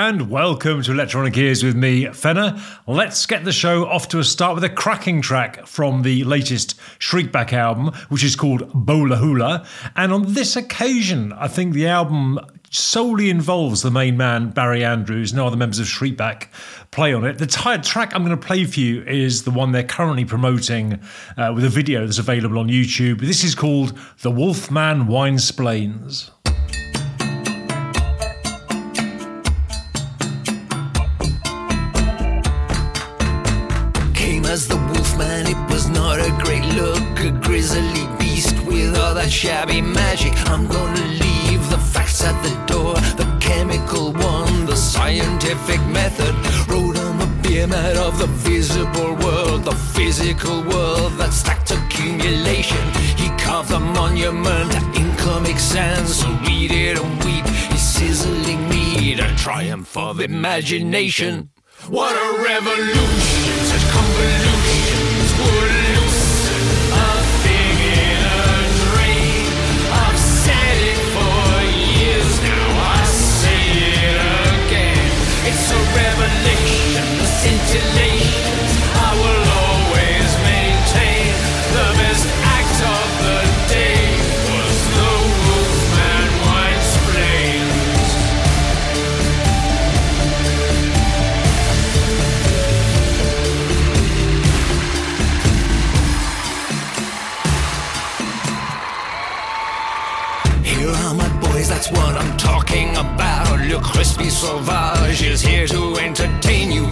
and welcome to Electronic Ears with me, Fenner. Let's get the show off to a start with a cracking track from the latest Shriekback album, which is called Bola Hula. And on this occasion, I think the album solely involves the main man, Barry Andrews. No other members of Shriekback play on it. The tired track I'm going to play for you is the one they're currently promoting uh, with a video that's available on YouTube. This is called The Wolfman Winesplains. as mat of the visible world, the physical world that stacked accumulation. He carved a monument in comic sans. So read it and weep. His sizzling meat, a triumph of imagination. What a revolution! Such convolutions would that's what I'm talking about. Crispy Sauvage is here to entertain you.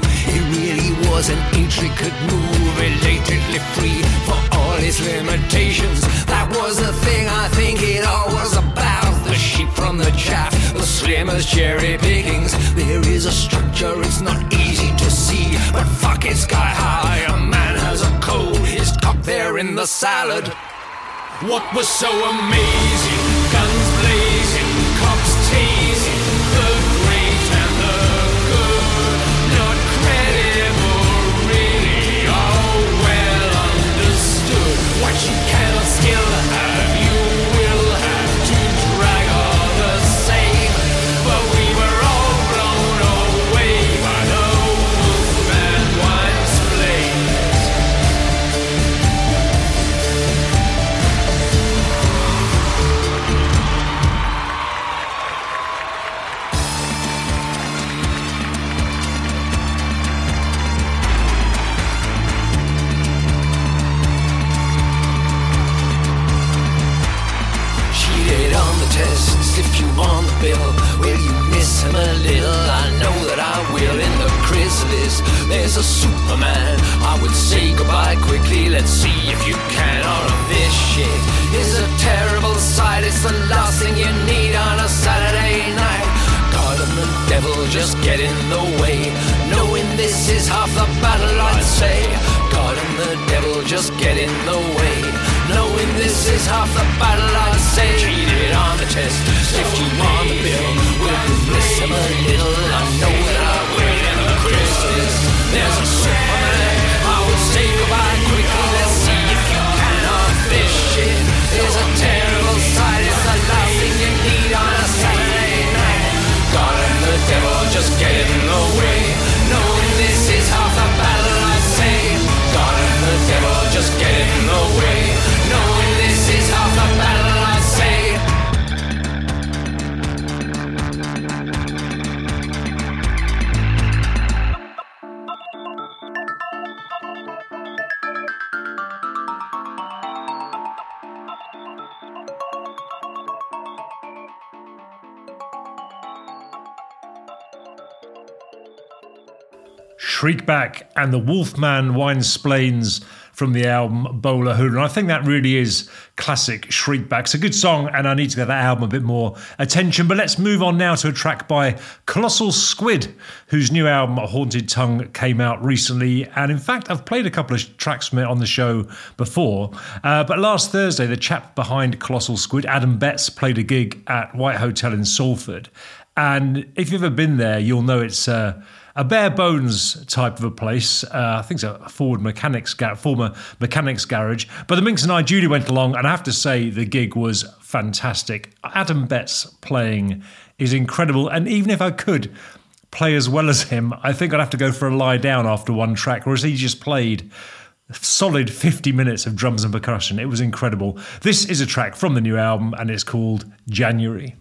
Really was an intricate move, belatedly free for all his limitations. That was the thing I think it all was about. The sheep from the chaff, the slim as cherry pickings. There is a structure, it's not easy to see, but fuck it, sky high. A man has a cold, his cock there in the salad. What was so amazing? Guns blazing, on the bill. Will you miss him a little? I know that I will. In the chrysalis, there's a Superman. I would say goodbye quickly. Let's see if you can. All of this shit is a terrible sight. It's the last thing you need on a Saturday night. God and the devil just get in the way. Knowing this is half the battle, I'd say. God and the devil just get in the way. Knowing this is half the battle, I'd say. Cheated on the test, stiffed you on the bill. You miss him a little? I know that I will. In the Christmas, there's a Superman. I would say goodbye quickly. Shriekback and the Wolfman Winesplains from the album Bowler Hood. And I think that really is classic Shriekback. It's a good song, and I need to get that album a bit more attention. But let's move on now to a track by Colossal Squid, whose new album, Haunted Tongue, came out recently. And in fact, I've played a couple of tracks from it on the show before. Uh, but last Thursday, the chap behind Colossal Squid, Adam Betts, played a gig at White Hotel in Salford. And if you've ever been there, you'll know it's uh, a bare bones type of a place. Uh, I think it's a Ford mechanics ga- former mechanics garage. But the Minx and I, Julie, went along, and I have to say the gig was fantastic. Adam Betts playing is incredible, and even if I could play as well as him, I think I'd have to go for a lie down after one track, whereas he just played solid 50 minutes of drums and percussion. It was incredible. This is a track from the new album and it's called January.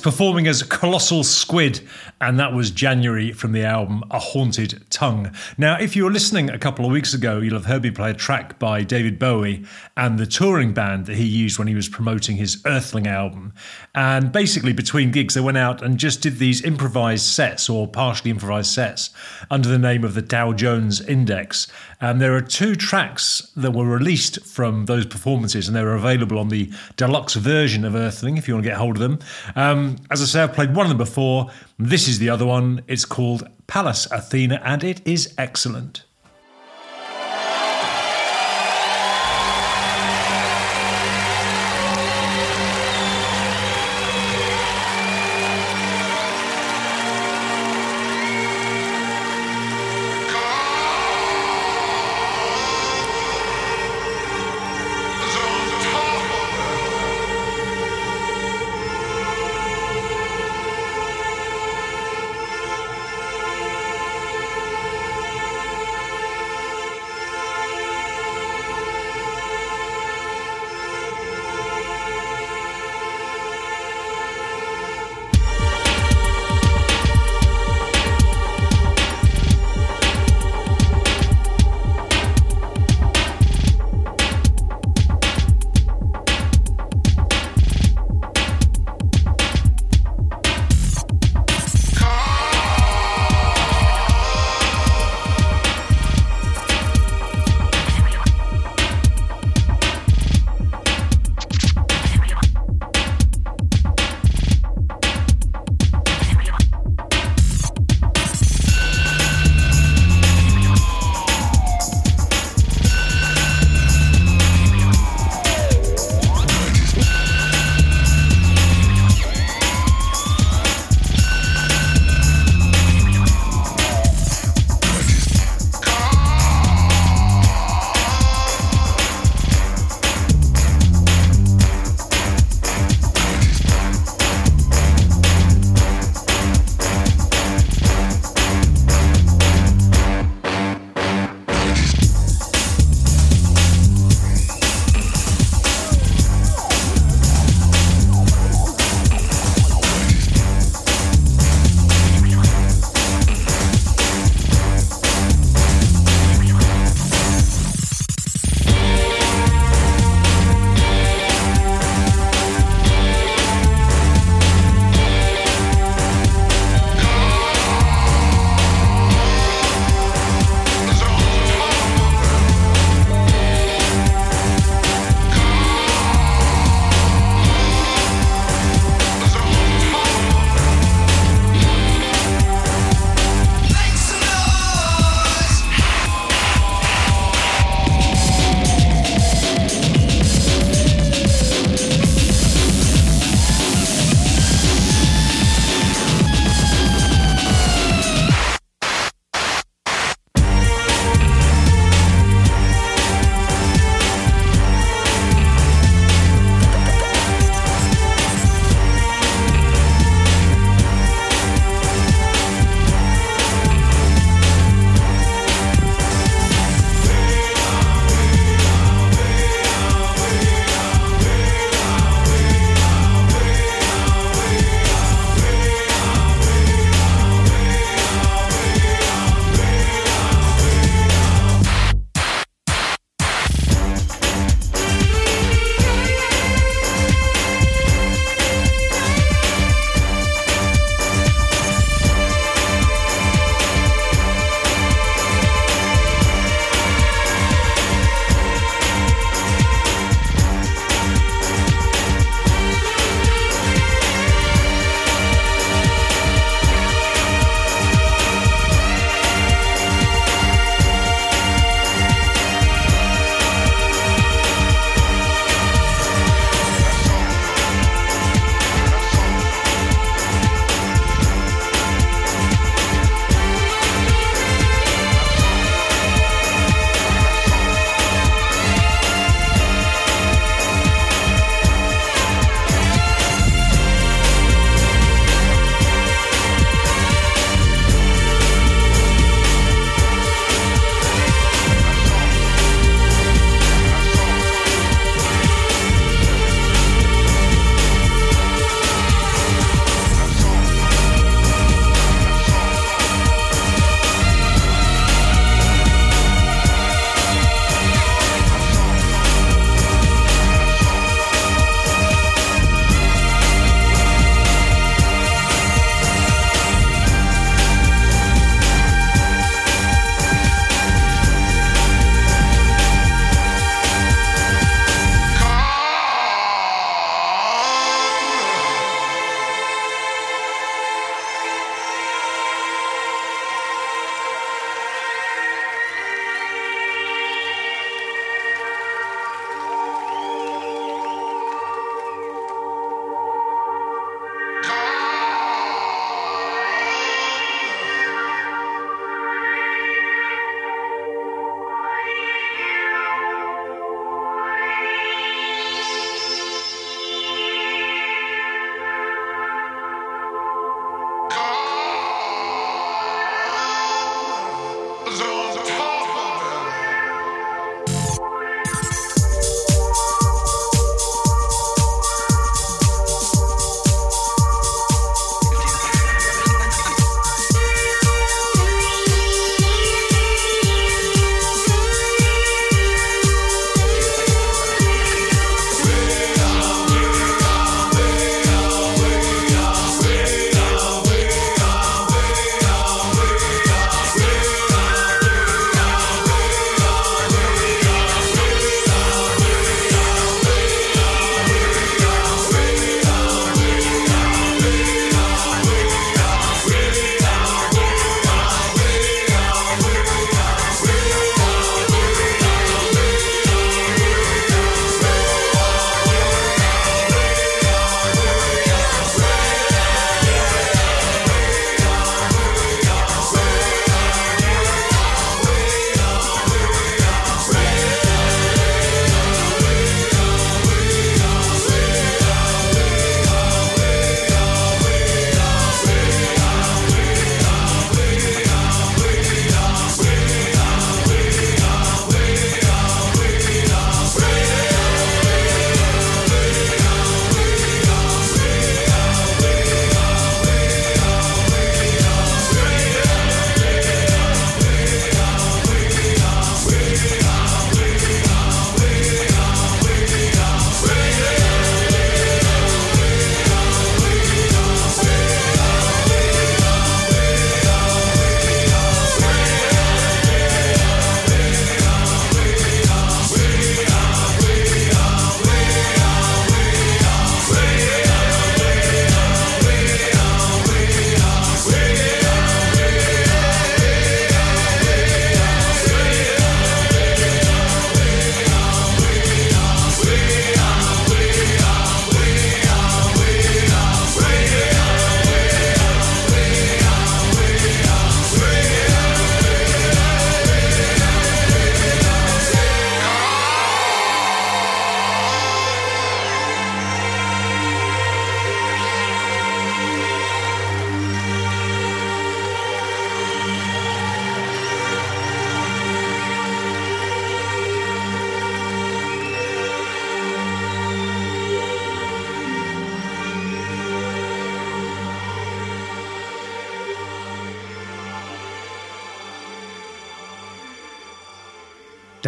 Performing as Colossal Squid, and that was January from the album A Haunted Tongue. Now, if you were listening a couple of weeks ago, you'll have heard me play a track by David Bowie and the touring band that he used when he was promoting his Earthling album. And basically, between gigs, they went out and just did these improvised sets or partially improvised sets under the name of the Tao Jones Index. And there are two tracks that were released from those performances, and they're available on the deluxe version of Earthling if you want to get hold of them. Um, as I say, I've played one of them before. This is the other one. It's called Pallas Athena, and it is excellent.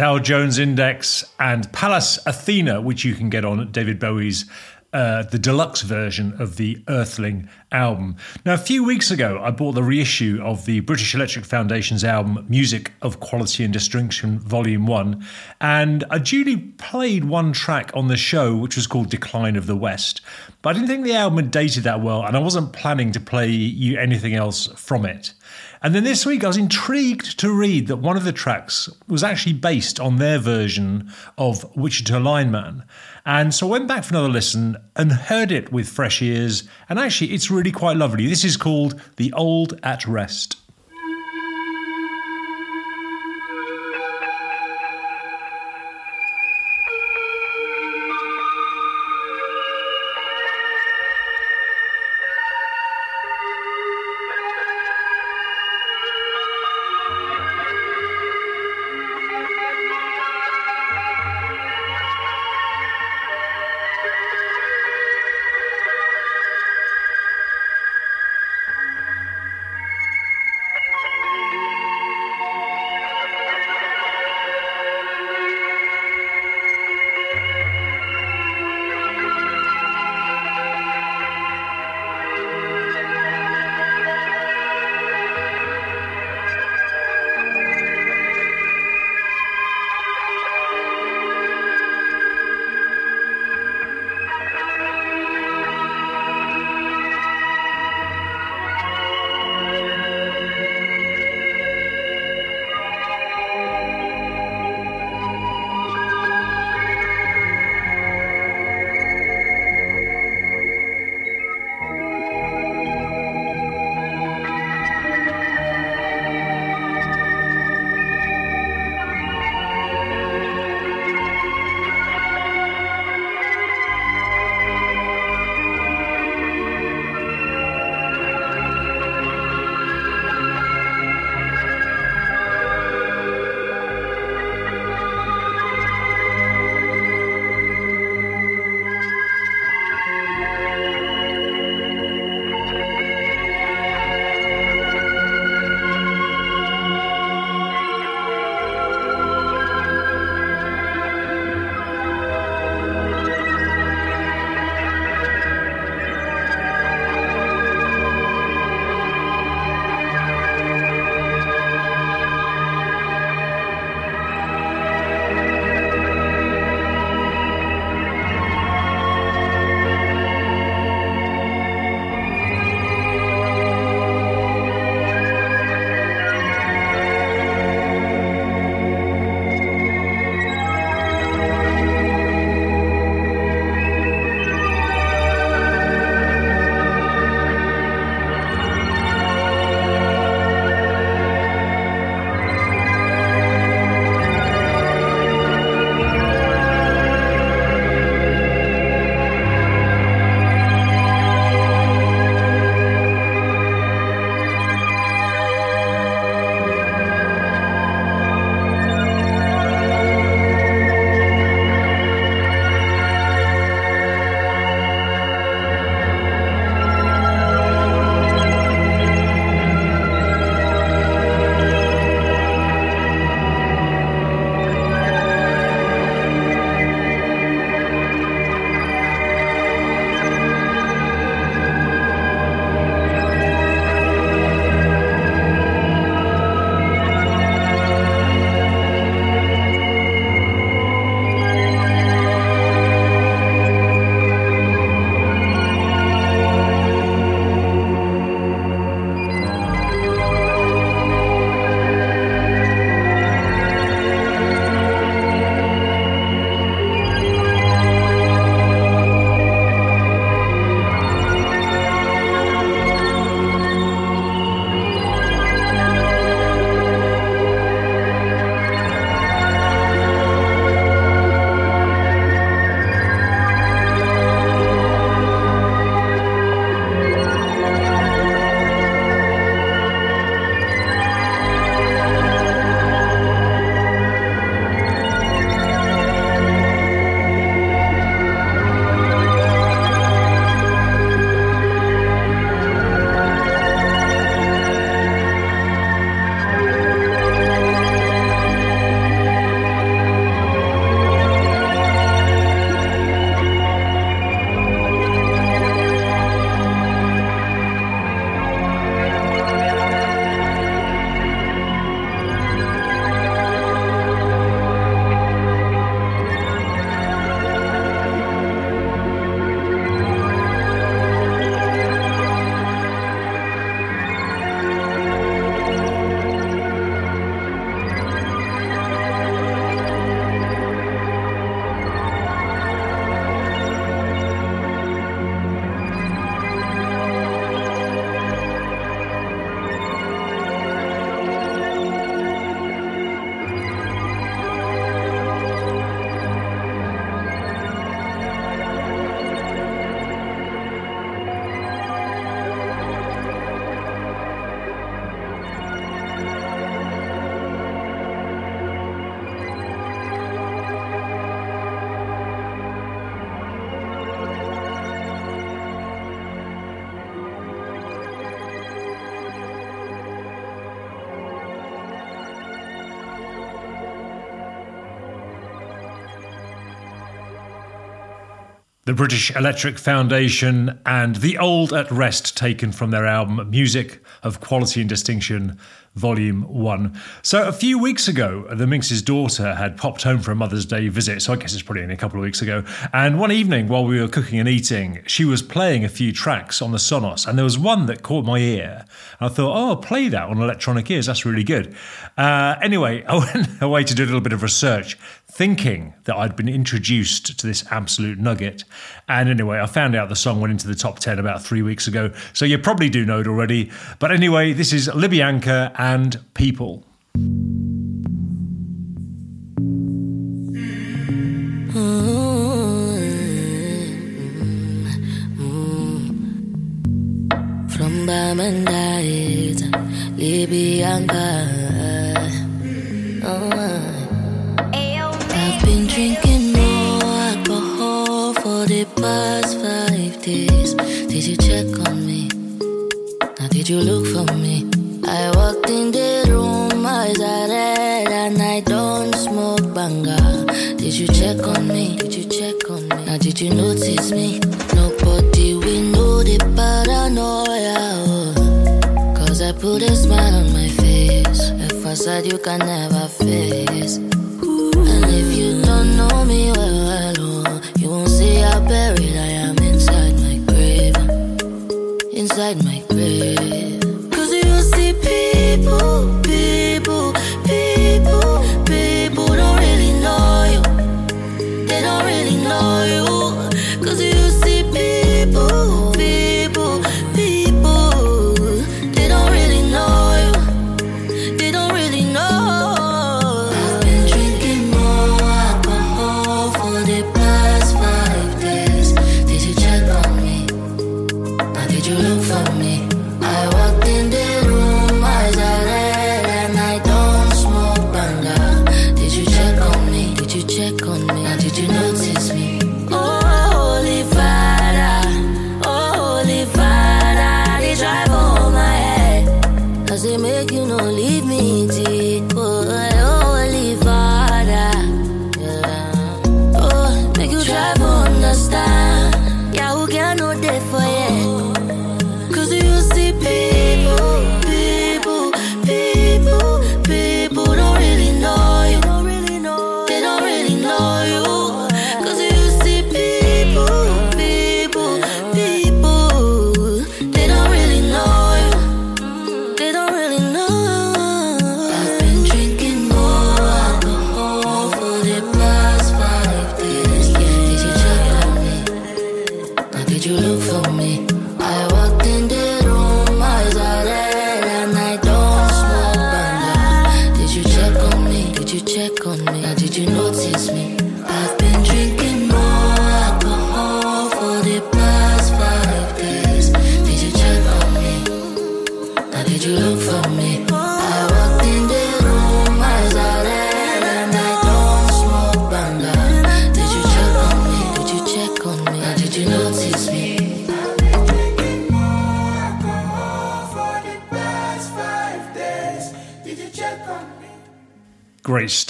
Tao Jones Index, and Pallas Athena, which you can get on David Bowie's uh, the deluxe version of the Earthling album. Now, a few weeks ago, I bought the reissue of the British Electric Foundation's album Music of Quality and Distinction, Volume 1, and I duly played one track on the show, which was called Decline of the West. But I didn't think the album had dated that well, and I wasn't planning to play you anything else from it. And then this week, I was intrigued to read that one of the tracks was actually based on their version of Wichita Lineman. And so I went back for another listen and heard it with fresh ears. And actually, it's really quite lovely. This is called The Old at Rest. The British Electric Foundation, and The Old at Rest, taken from their album Music of Quality and Distinction, Volume 1. So, a few weeks ago, the Minx's daughter had popped home for a Mother's Day visit, so I guess it's probably only a couple of weeks ago. And one evening, while we were cooking and eating, she was playing a few tracks on the Sonos, and there was one that caught my ear. I thought, oh, I'll play that on electronic ears, that's really good. Uh, anyway, I went away to do a little bit of research, thinking that I'd been introduced to this absolute nugget. And anyway, I found out the song went into the top 10 about three weeks ago, so you probably do know it already. But anyway, this is Libianca and people. From Bamandait, Libianca. Oh, past five days. Did you check on me? Now, did you look for me? I walked in the room, eyes are red, and I don't smoke banga. Did you check on me? Did you check on me? Now, did you notice me? Nobody we know the paranoia. Cause I put a smile on my face, a facade you can never face. And if you don't know me well, well see how buried I am inside my grave inside my grave. Cause you see people, you me?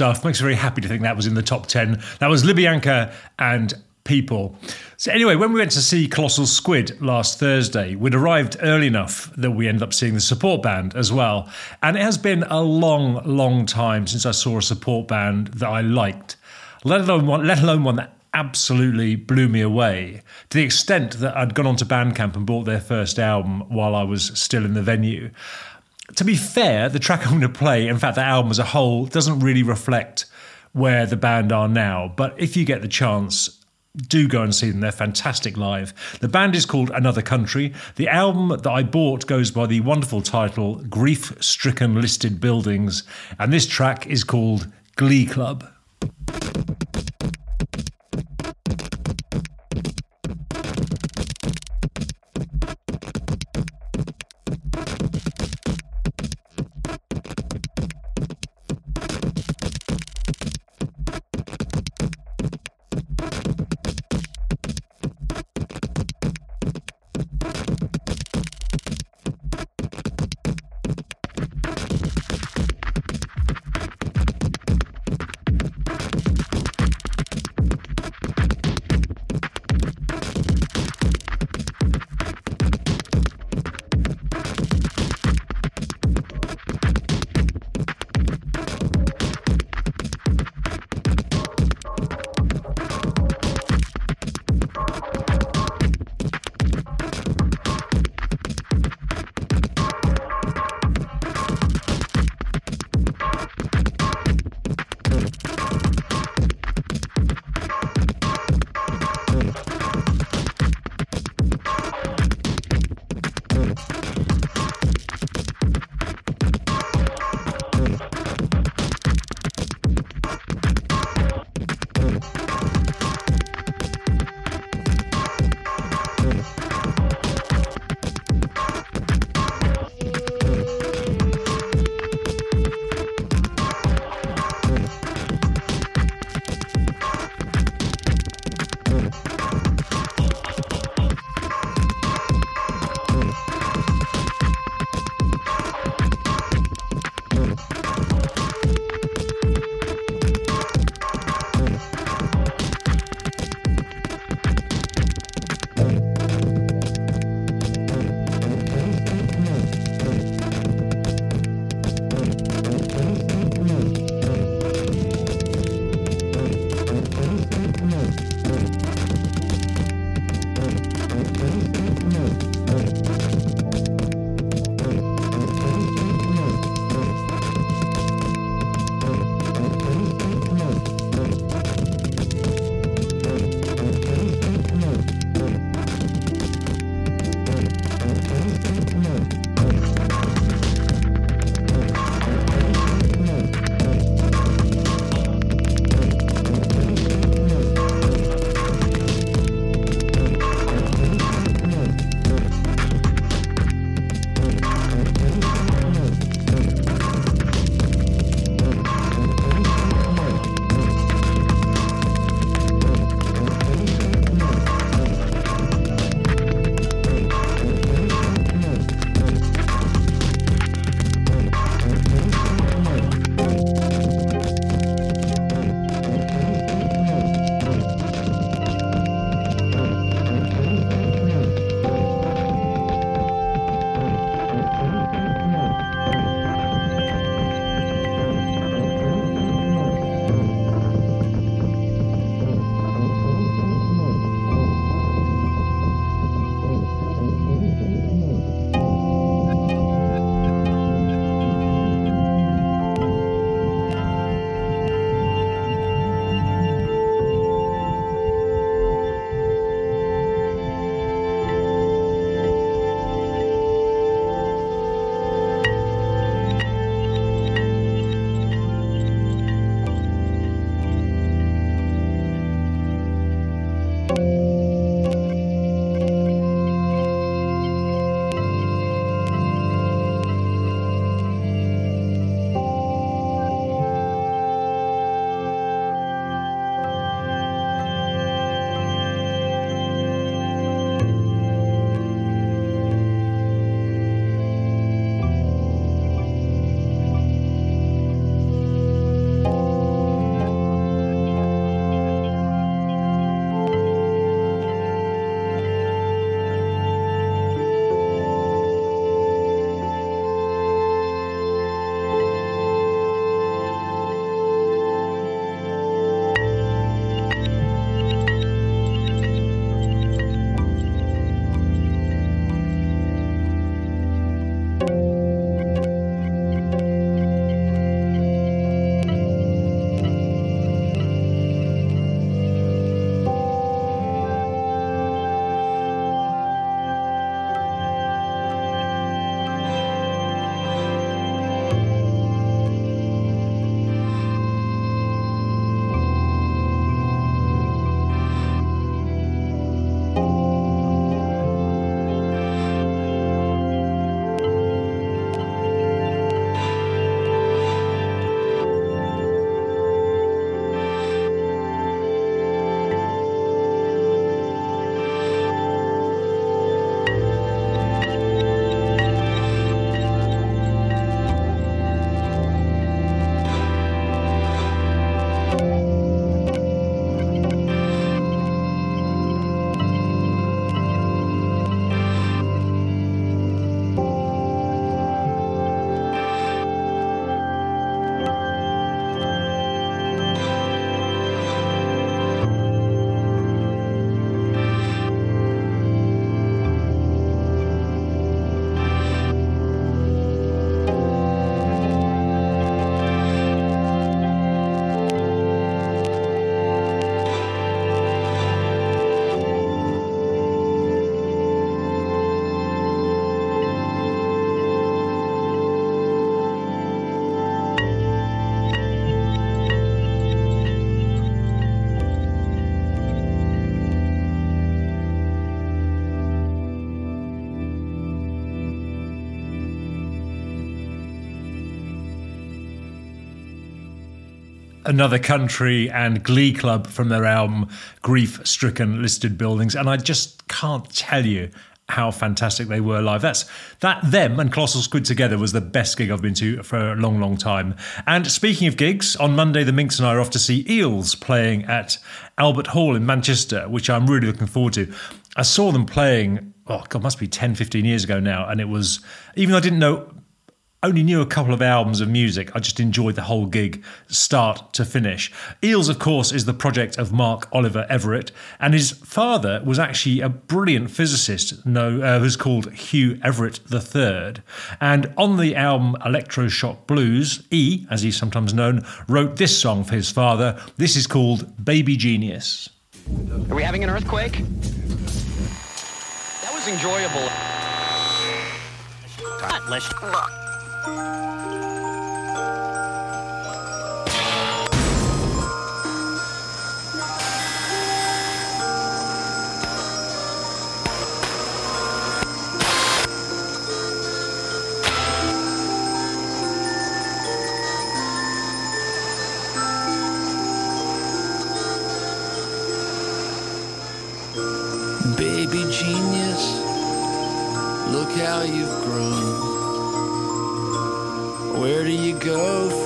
Stuff. Makes me very happy to think that was in the top 10. That was Libianca and People. So, anyway, when we went to see Colossal Squid last Thursday, we'd arrived early enough that we ended up seeing the support band as well. And it has been a long, long time since I saw a support band that I liked, let alone one, let alone one that absolutely blew me away to the extent that I'd gone onto Bandcamp and bought their first album while I was still in the venue to be fair, the track I'm going to play, in fact, the album as a whole, doesn't really reflect where the band are now. But if you get the chance, do go and see them. They're fantastic live. The band is called Another Country. The album that I bought goes by the wonderful title Grief Stricken Listed Buildings. And this track is called Glee Club. Another Country and Glee Club from their album Grief Stricken Listed Buildings. And I just can't tell you how fantastic they were live. That's that them and Colossal Squid together was the best gig I've been to for a long, long time. And speaking of gigs, on Monday the Minx and I are off to see Eels playing at Albert Hall in Manchester, which I'm really looking forward to. I saw them playing, oh God, must be 10, 15 years ago now, and it was even though I didn't know only knew a couple of albums of music. I just enjoyed the whole gig, start to finish. Eels, of course, is the project of Mark Oliver Everett, and his father was actually a brilliant physicist no, uh, who's called Hugh Everett III. And on the album Electroshock Blues, E, as he's sometimes known, wrote this song for his father. This is called Baby Genius. Are we having an earthquake? That was enjoyable. Let's. Baby genius, look how you've go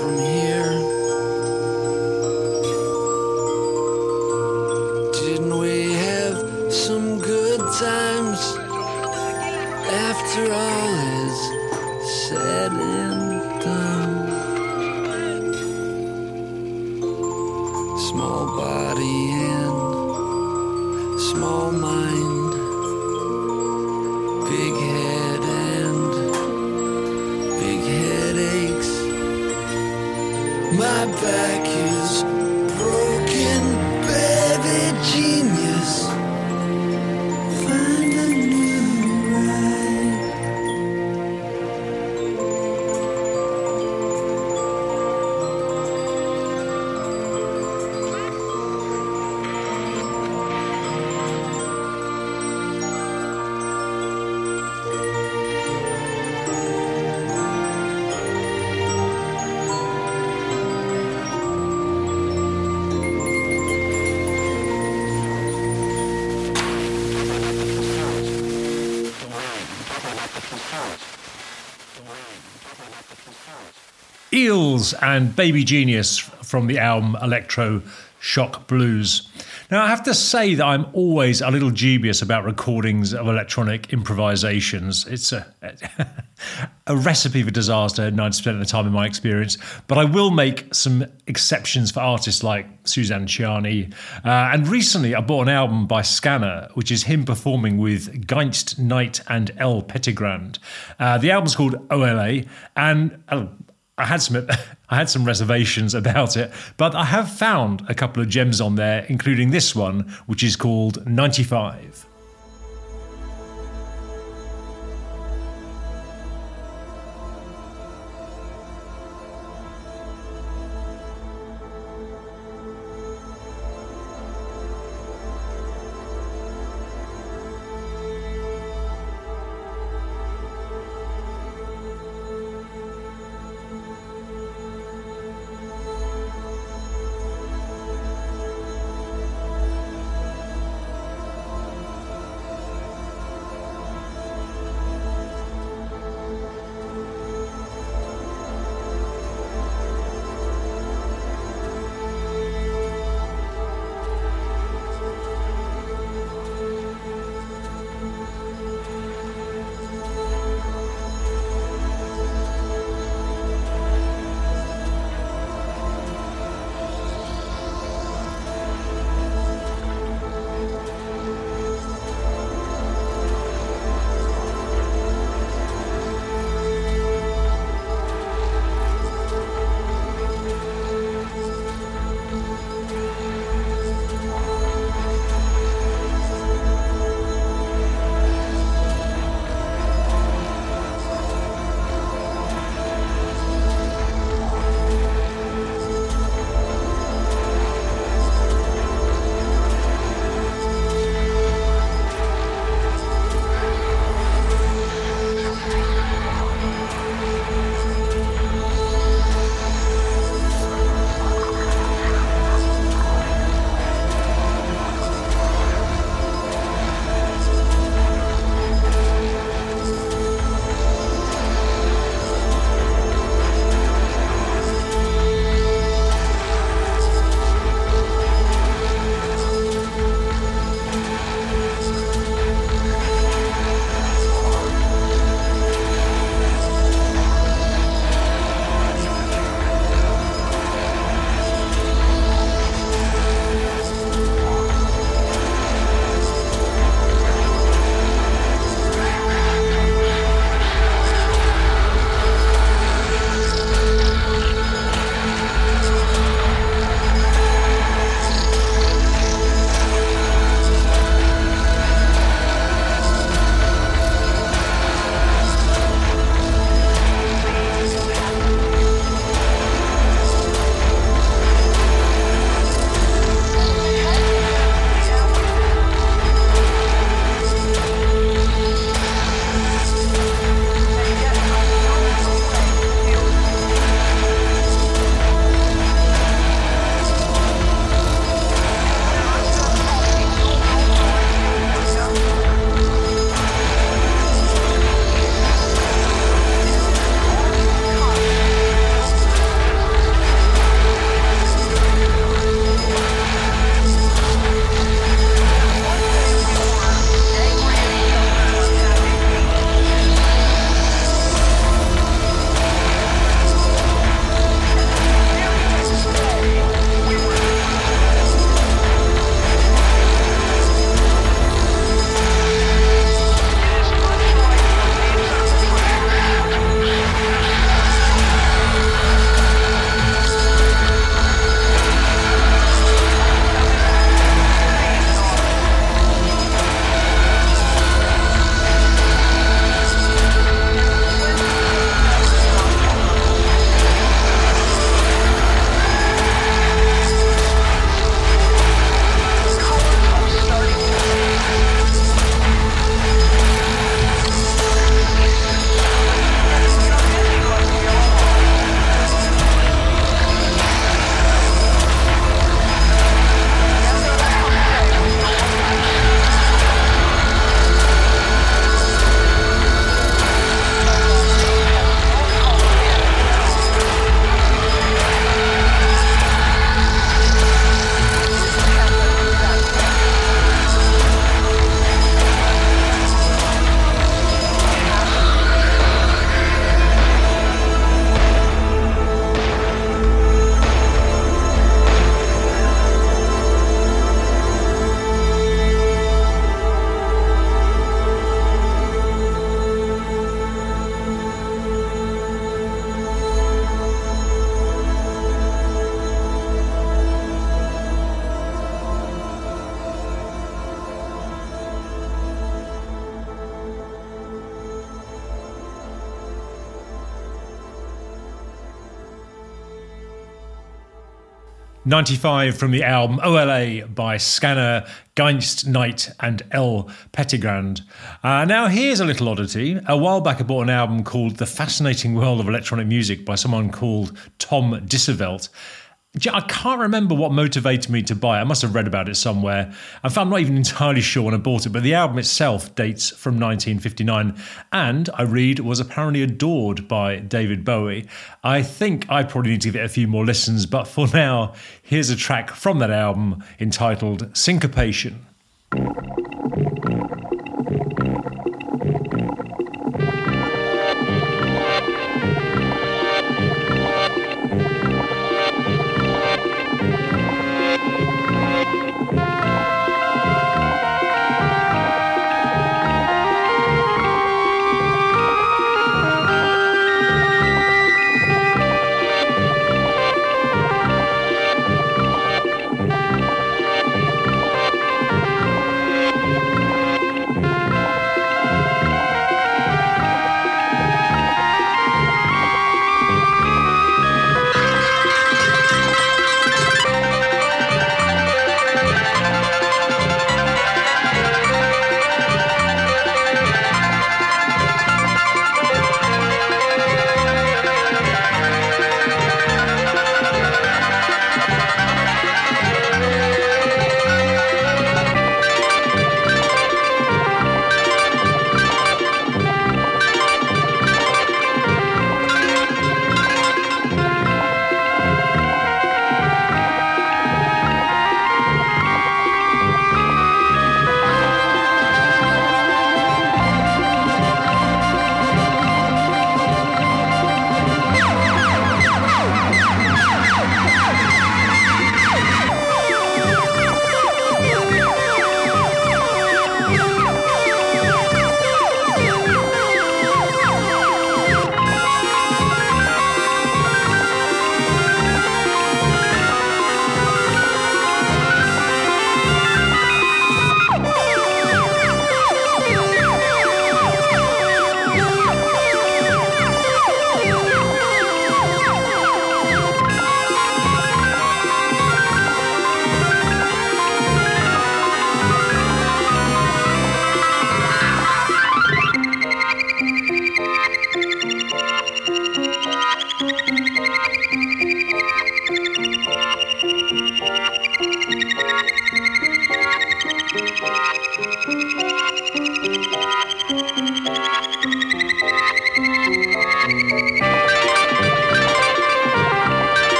Eels and Baby Genius from the album Electro Shock Blues. Now, I have to say that I'm always a little dubious about recordings of electronic improvisations. It's a, a recipe for disaster 90% of the time, in my experience. But I will make some exceptions for artists like Suzanne Ciani. Uh, and recently, I bought an album by Scanner, which is him performing with Geinst Knight and El Pettigrand. Uh, the album's called OLA, and uh, I had some I had some reservations about it, but I have found a couple of gems on there, including this one, which is called 95. 95 from the album OLA by Scanner, Geist Knight, and L. Pettigrand. Uh, now, here's a little oddity. A while back, I bought an album called The Fascinating World of Electronic Music by someone called Tom Dissevelt. I can't remember what motivated me to buy it. I must have read about it somewhere. In fact, I'm not even entirely sure when I bought it, but the album itself dates from 1959 and I read was apparently adored by David Bowie. I think I probably need to give it a few more listens, but for now, here's a track from that album entitled Syncopation.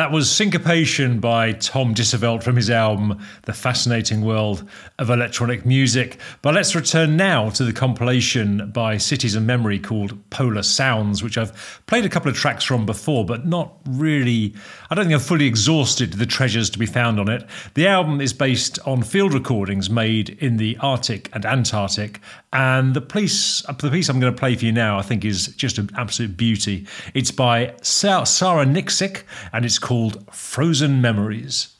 That was Syncopation by Tom Dissevelt from his album The Fascinating World of Electronic Music. But let's return now to the compilation by Cities and Memory called Polar Sounds, which I've played a couple of tracks from before, but not really. I don't think I've fully exhausted the treasures to be found on it. The album is based on field recordings made in the Arctic and Antarctic, and the piece, the piece I'm going to play for you now, I think, is just an absolute beauty. It's by Sarah Niksic, and it's Frozen Memories.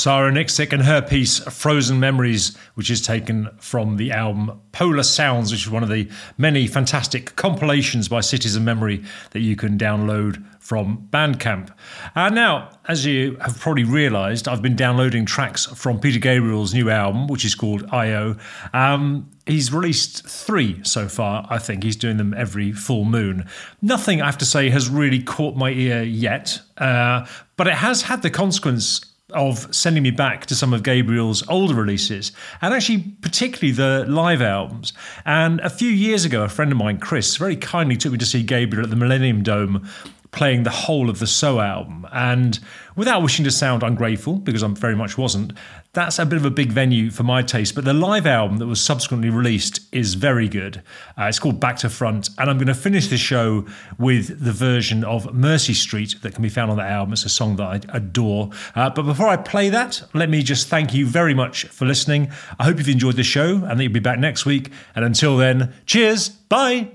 Sarah Niksic and her piece Frozen Memories, which is taken from the album Polar Sounds, which is one of the many fantastic compilations by Cities and Memory that you can download from Bandcamp. And now, as you have probably realised, I've been downloading tracks from Peter Gabriel's new album, which is called IO. Um, he's released three so far, I think. He's doing them every full moon. Nothing, I have to say, has really caught my ear yet, uh, but it has had the consequence of sending me back to some of Gabriel's older releases, and actually, particularly the live albums. And a few years ago, a friend of mine, Chris, very kindly took me to see Gabriel at the Millennium Dome playing the whole of the So album. And without wishing to sound ungrateful, because I very much wasn't, that's a bit of a big venue for my taste. But the live album that was subsequently released is very good. Uh, it's called Back to Front. And I'm going to finish the show with the version of Mercy Street that can be found on that album. It's a song that I adore. Uh, but before I play that, let me just thank you very much for listening. I hope you've enjoyed the show and that you'll be back next week. And until then, cheers. Bye.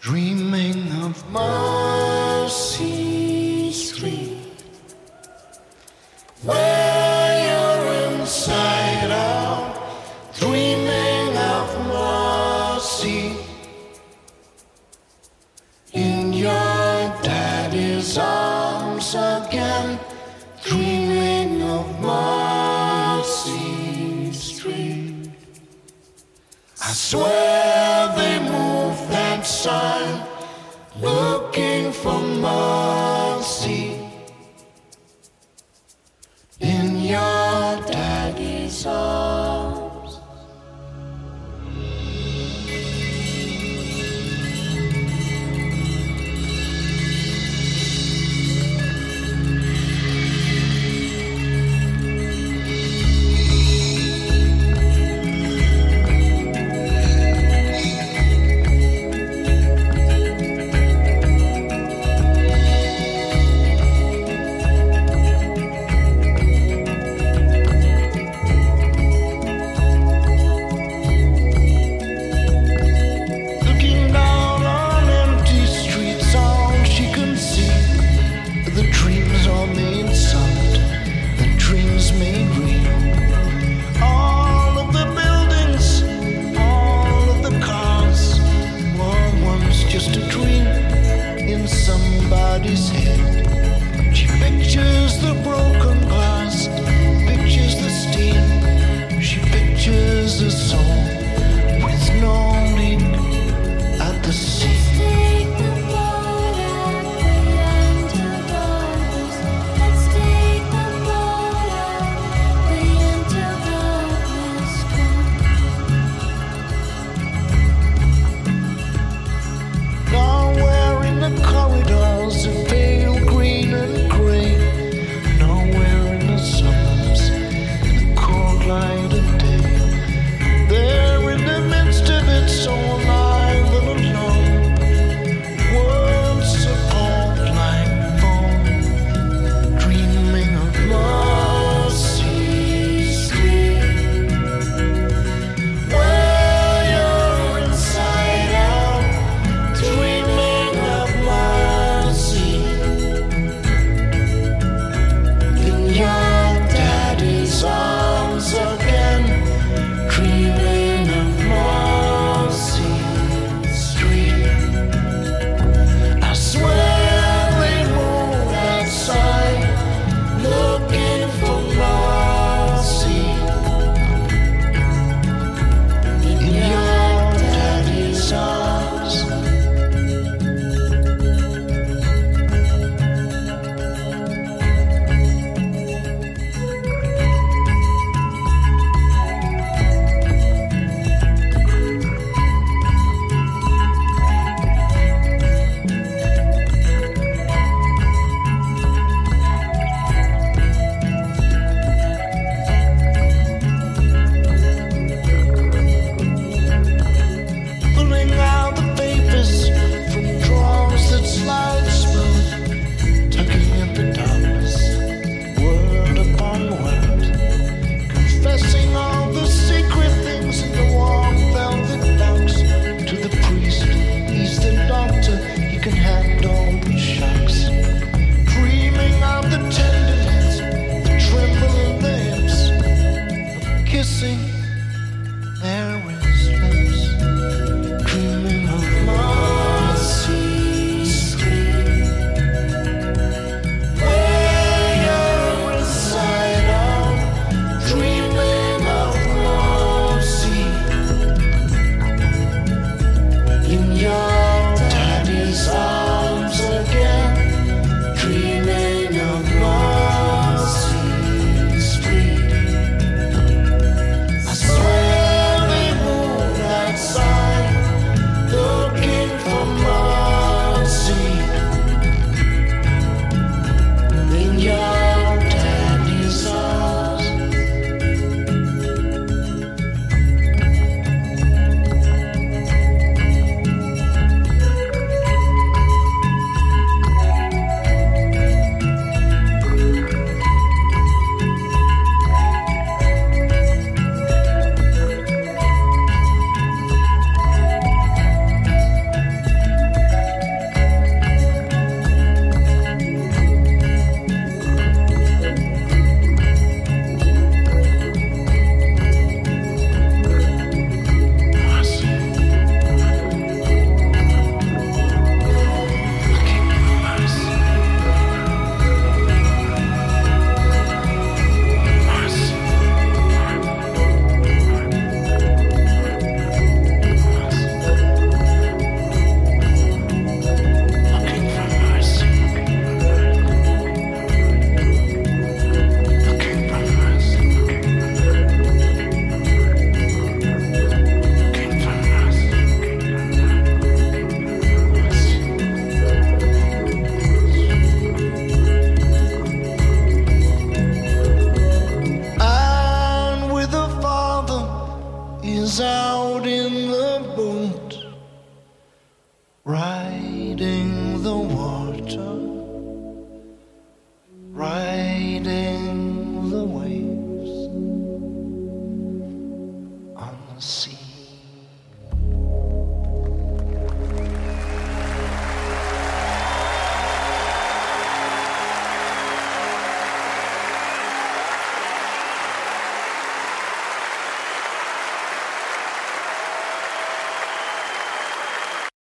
Dreaming of Mercy swear they move that sign looking for mercy your is arms.